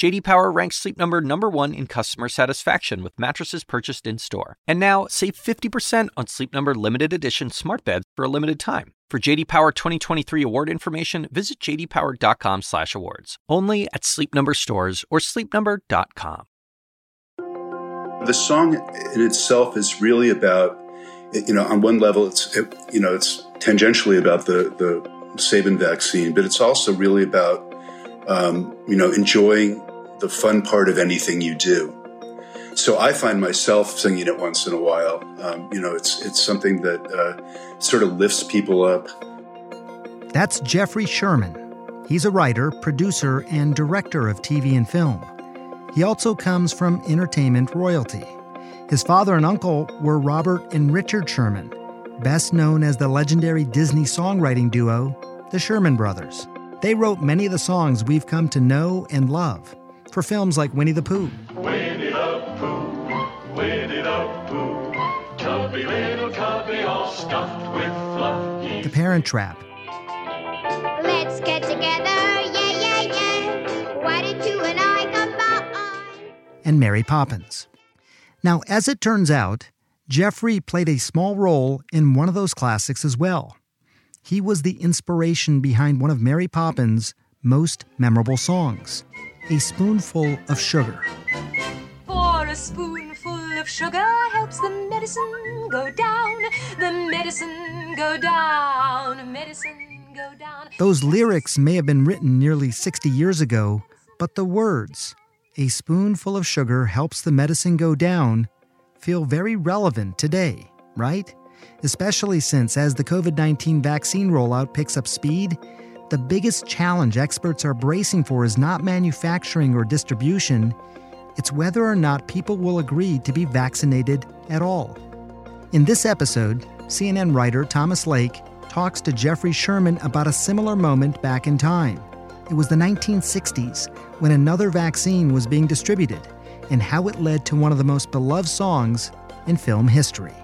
JD Power ranks Sleep Number number 1 in customer satisfaction with mattresses purchased in-store. And now, save 50% on Sleep Number limited edition smart beds for a limited time. For JD Power 2023 award information, visit jdpower.com/awards. Only at Sleep Number stores or sleepnumber.com. The song in itself is really about you know, on one level it's it, you know, it's tangentially about the the Sabin vaccine, but it's also really about um, you know, enjoying the fun part of anything you do. So I find myself singing it once in a while. Um, you know, it's it's something that uh, sort of lifts people up. That's Jeffrey Sherman. He's a writer, producer, and director of TV and film. He also comes from entertainment royalty. His father and uncle were Robert and Richard Sherman, best known as the legendary Disney songwriting duo, the Sherman Brothers. They wrote many of the songs we've come to know and love for films like Winnie the Pooh. Winnie the Pooh, Winnie the Pooh, tubby little cubby all stuffed with fluff. The Parent Trap. Let's get together, yeah, yeah, yeah. Why don't you and I come by? And Mary Poppins. Now, as it turns out, Jeffrey played a small role in one of those classics as well. He was the inspiration behind one of Mary Poppins' most memorable songs, A Spoonful of Sugar. For a spoonful of sugar helps the medicine go down, the medicine go down, medicine go down. Those lyrics may have been written nearly 60 years ago, but the words, A spoonful of sugar helps the medicine go down, feel very relevant today, right? especially since as the COVID 19 vaccine rollout picks up speed, the biggest challenge experts are bracing for is not manufacturing or distribution, it's whether or not people will agree to be vaccinated at all. In this episode, CNN writer Thomas Lake talks to Jeffrey Sherman about a similar moment back in time. It was the 1960s when another vaccine was being distributed and how it led to one of the most beloved songs in film history.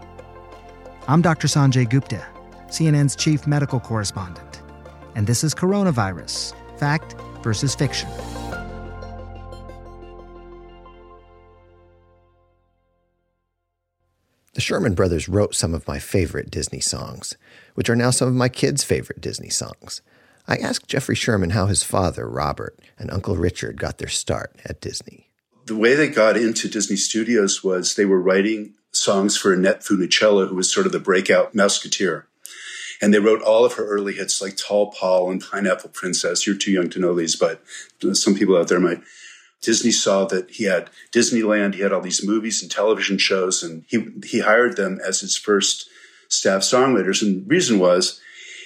I'm Dr. Sanjay Gupta, CNN's chief medical correspondent, and this is Coronavirus Fact versus Fiction. The Sherman Brothers wrote some of my favorite Disney songs, which are now some of my kids' favorite Disney songs. I asked Jeffrey Sherman how his father, Robert, and Uncle Richard got their start at Disney. The way they got into Disney Studios was they were writing songs for Annette Funicello, who was sort of the breakout musketeer. And they wrote all of her early hits like Tall Paul and Pineapple Princess. You're too young to know these, but some people out there might. Disney saw that he had Disneyland, he had all these movies and television shows, and he, he hired them as his first staff songwriters. And the reason was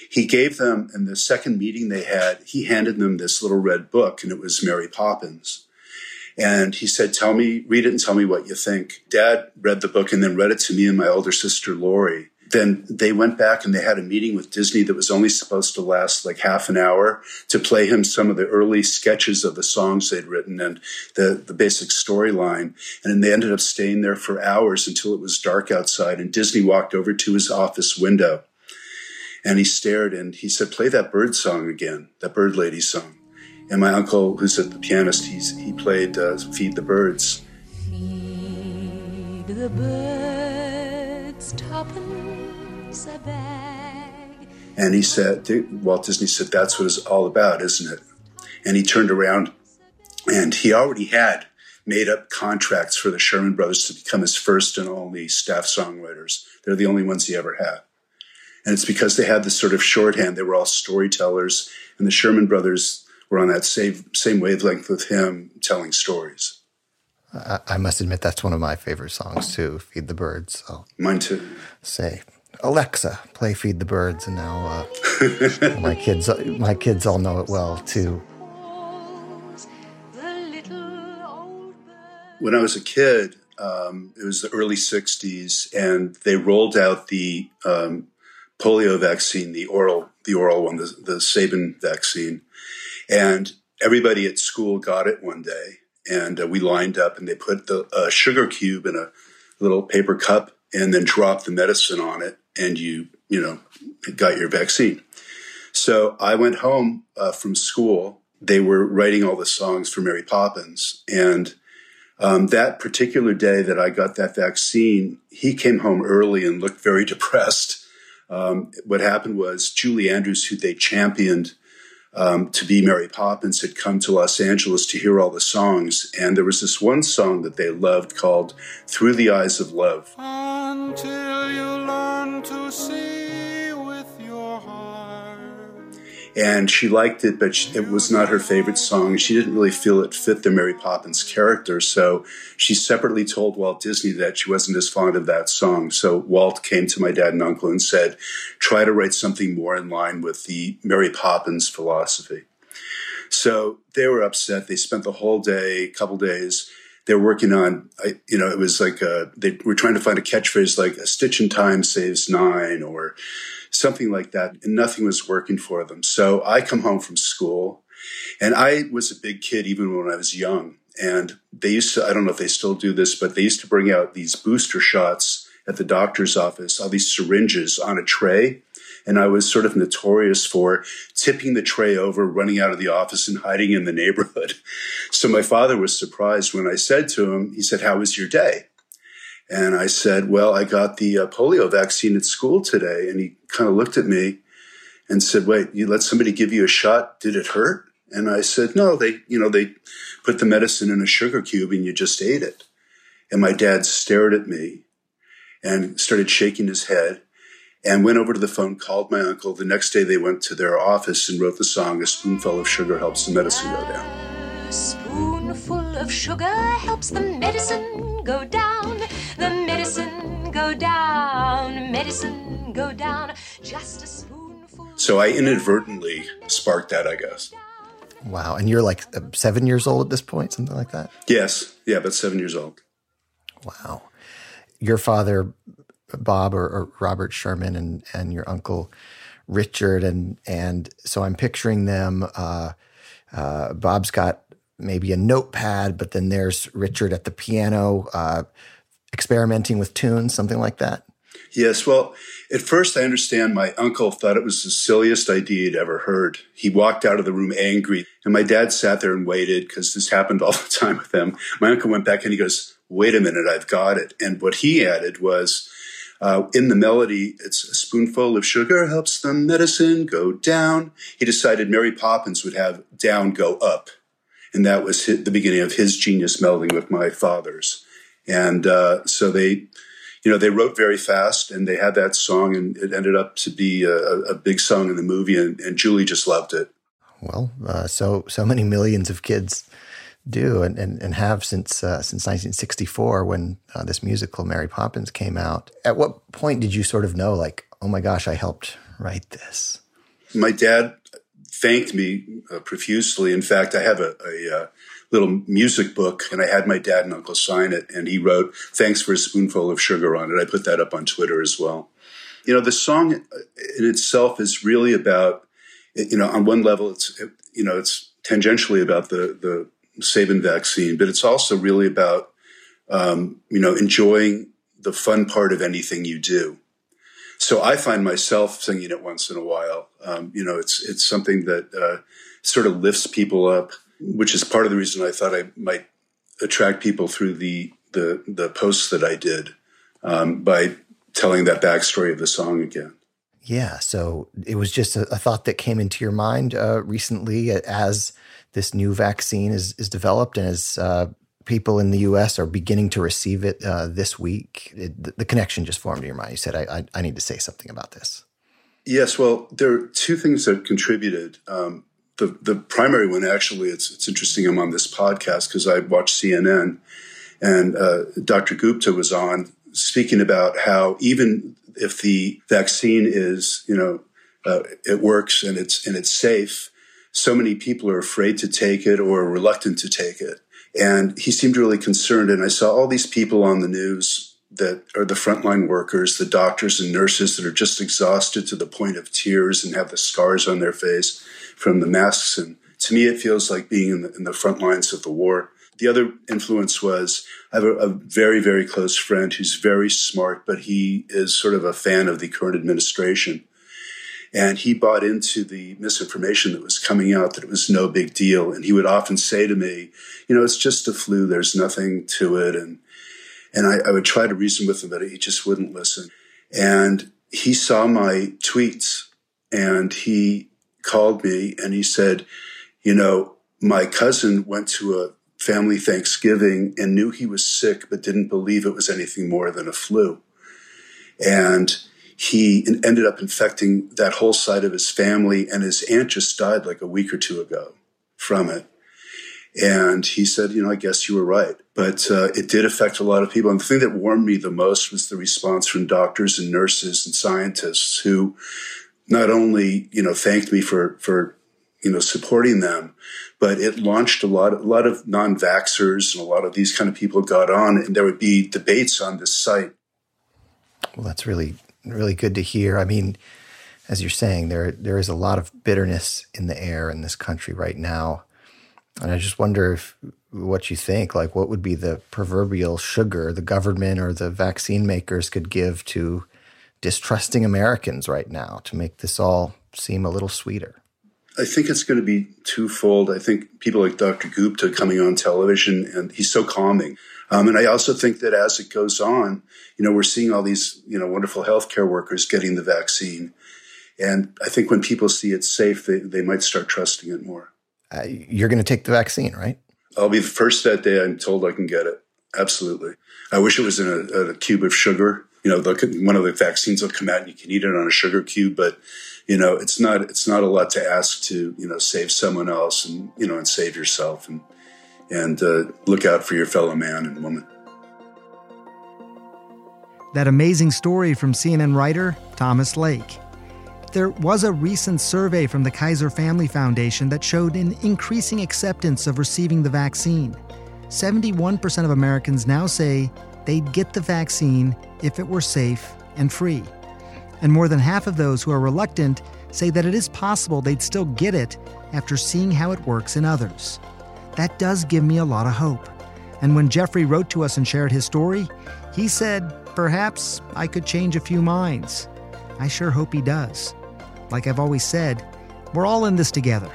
he gave them, in the second meeting they had, he handed them this little red book, and it was Mary Poppins. And he said, Tell me, read it and tell me what you think. Dad read the book and then read it to me and my older sister, Lori. Then they went back and they had a meeting with Disney that was only supposed to last like half an hour to play him some of the early sketches of the songs they'd written and the, the basic storyline. And they ended up staying there for hours until it was dark outside. And Disney walked over to his office window and he stared and he said, Play that bird song again, that bird lady song. And my uncle, who's the pianist, he's, he played uh, Feed the Birds. Feed the birds. And he said, Walt Disney said, that's what it's all about, isn't it? And he turned around and he already had made up contracts for the Sherman Brothers to become his first and only staff songwriters. They're the only ones he ever had. And it's because they had this sort of shorthand. They were all storytellers. And the Sherman Brothers were on that same same wavelength with him telling stories. I, I must admit that's one of my favorite songs too. Feed the birds. I'll Mine too. Say, Alexa, play "Feed the Birds," and now uh, my kids my kids all know it well too. When I was a kid, um, it was the early '60s, and they rolled out the um, polio vaccine, the oral, the oral one, the, the Sabin vaccine, and everybody at school got it one day, and uh, we lined up, and they put the uh, sugar cube in a little paper cup, and then dropped the medicine on it, and you you know got your vaccine. So I went home uh, from school. They were writing all the songs for Mary Poppins, and um, that particular day that I got that vaccine, he came home early and looked very depressed. Um, what happened was Julie Andrews, who they championed um, to be Mary Poppins, had come to Los Angeles to hear all the songs. And there was this one song that they loved called Through the Eyes of Love. Until you learn to see and she liked it, but it was not her favorite song. She didn't really feel it fit the Mary Poppins character, so she separately told Walt Disney that she wasn't as fond of that song. So Walt came to my dad and uncle and said, "Try to write something more in line with the Mary Poppins philosophy." So they were upset. They spent the whole day, a couple days. They were working on, you know, it was like uh they were trying to find a catchphrase like "a stitch in time saves nine or something like that, and nothing was working for them. So I come home from school, and I was a big kid even when I was young. And they used to, I don't know if they still do this, but they used to bring out these booster shots at the doctor's office, all these syringes on a tray. And I was sort of notorious for tipping the tray over, running out of the office and hiding in the neighborhood. So my father was surprised when I said to him, he said, How was your day? And I said, Well, I got the uh, polio vaccine at school today. And he kind of looked at me and said, Wait, you let somebody give you a shot? Did it hurt? And I said, No, they, you know, they put the medicine in a sugar cube and you just ate it. And my dad stared at me and started shaking his head and went over to the phone, called my uncle. The next day they went to their office and wrote the song, A Spoonful of Sugar Helps the Medicine Go Down. A spoonful of sugar helps the medicine go down. The medicine go down. Medicine go down. Just a spoonful. So I inadvertently sparked that, I guess. Wow. And you're like uh, seven years old at this point, something like that? Yes. Yeah, about seven years old. Wow. Your father, Bob or, or Robert Sherman, and, and your uncle Richard, and and so I'm picturing them. Uh, uh, Bob's got maybe a notepad, but then there's Richard at the piano, uh, experimenting with tunes, something like that. Yes, well, at first I understand my uncle thought it was the silliest idea he'd ever heard. He walked out of the room angry, and my dad sat there and waited because this happened all the time with him. My uncle went back and he goes, Wait a minute, I've got it. And what he added was, uh, in the melody, it's a spoonful of sugar helps the medicine go down. He decided Mary Poppins would have down go up. And that was hi- the beginning of his genius melding with my father's. And uh, so they, you know, they wrote very fast and they had that song and it ended up to be a, a big song in the movie and, and Julie just loved it. Well, uh, so so many millions of kids do and, and, and have since uh, since 1964 when uh, this musical Mary Poppins came out. At what point did you sort of know, like, oh my gosh, I helped write this? My dad thanked me uh, profusely. In fact, I have a, a uh, little music book and I had my dad and uncle sign it and he wrote, thanks for a spoonful of sugar on it. I put that up on Twitter as well. You know, the song in itself is really about, you know, on one level, it's, you know, it's tangentially about the, the Sabin vaccine, but it's also really about, um, you know, enjoying the fun part of anything you do. So I find myself singing it once in a while. Um, you know, it's it's something that uh, sort of lifts people up, which is part of the reason I thought I might attract people through the the the posts that I did um, by telling that backstory of the song again. Yeah, so it was just a, a thought that came into your mind uh, recently as this new vaccine is is developed and as uh, people in the U.S. are beginning to receive it uh, this week. It, the, connection just formed in your mind. You said, I, I, "I need to say something about this." Yes, well, there are two things that contributed. Um, the the primary one, actually, it's it's interesting. I'm on this podcast because I watch CNN, and uh, Dr. Gupta was on speaking about how even if the vaccine is, you know, uh, it works and it's and it's safe, so many people are afraid to take it or reluctant to take it. And he seemed really concerned. And I saw all these people on the news that are the frontline workers, the doctors and nurses that are just exhausted to the point of tears and have the scars on their face from the masks and to me, it feels like being in the, in the front lines of the war. The other influence was I have a, a, very, very close friend who's very smart, but he is sort of a fan of the current administration. And he bought into the misinformation that was coming out that it was no big deal. And he would often say to me, you know, it's just a flu. There's nothing to it. And, and I, I would try to reason with him, but he just wouldn't listen. And he saw my tweets and he called me and he said, you know, my cousin went to a family Thanksgiving and knew he was sick, but didn't believe it was anything more than a flu. And he ended up infecting that whole side of his family, and his aunt just died like a week or two ago from it. And he said, you know, I guess you were right. But uh, it did affect a lot of people. And the thing that warmed me the most was the response from doctors and nurses and scientists who not only, you know, thanked me for, for, you know, supporting them, but it launched a lot, a lot of non-vaxxers and a lot of these kind of people got on and there would be debates on this site. Well, that's really, really good to hear. I mean, as you're saying, there, there is a lot of bitterness in the air in this country right now. And I just wonder if what you think, like what would be the proverbial sugar the government or the vaccine makers could give to distrusting Americans right now to make this all seem a little sweeter? I think it's going to be twofold. I think people like Dr. Gupta coming on television, and he's so calming. Um, and I also think that as it goes on, you know, we're seeing all these, you know, wonderful healthcare workers getting the vaccine. And I think when people see it's safe, they, they might start trusting it more. Uh, you're going to take the vaccine, right? I'll be the first that day I'm told I can get it. Absolutely. I wish it was in a, a cube of sugar you know, one of the vaccines will come out and you can eat it on a sugar cube, but you know, it's not it's not a lot to ask to you know save someone else and you know and save yourself and and uh, look out for your fellow man and woman. That amazing story from CNN writer Thomas Lake. There was a recent survey from the Kaiser Family Foundation that showed an increasing acceptance of receiving the vaccine. 71% of Americans now say they'd get the vaccine if it were safe and free. And more than half of those who are reluctant say that it is possible they'd still get it after seeing how it works in others. That does give me a lot of hope. And when Jeffrey wrote to us and shared his story, he said, Perhaps I could change a few minds. I sure hope he does. Like I've always said, we're all in this together.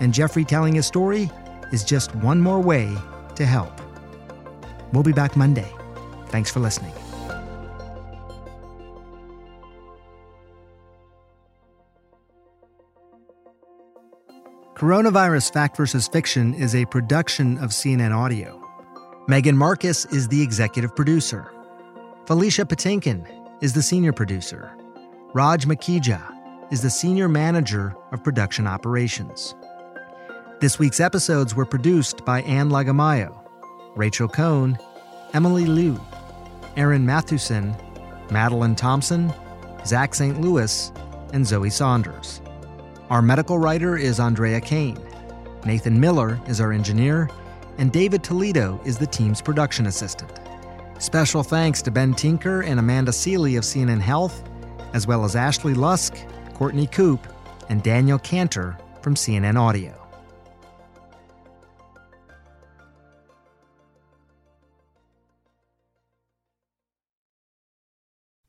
And Jeffrey telling his story is just one more way to help. We'll be back Monday. Thanks for listening. Coronavirus Fact vs. Fiction is a production of CNN Audio. Megan Marcus is the executive producer. Felicia Patinkin is the senior producer. Raj Makhija is the senior manager of production operations. This week's episodes were produced by Anne Lagamayo, Rachel Cohn, Emily Liu, Aaron Mathewson, Madeline Thompson, Zach St. Louis, and Zoe Saunders. Our medical writer is Andrea Kane. Nathan Miller is our engineer, and David Toledo is the team's production assistant. Special thanks to Ben Tinker and Amanda Sealy of CNN Health, as well as Ashley Lusk, Courtney Coupe, and Daniel Cantor from CNN Audio.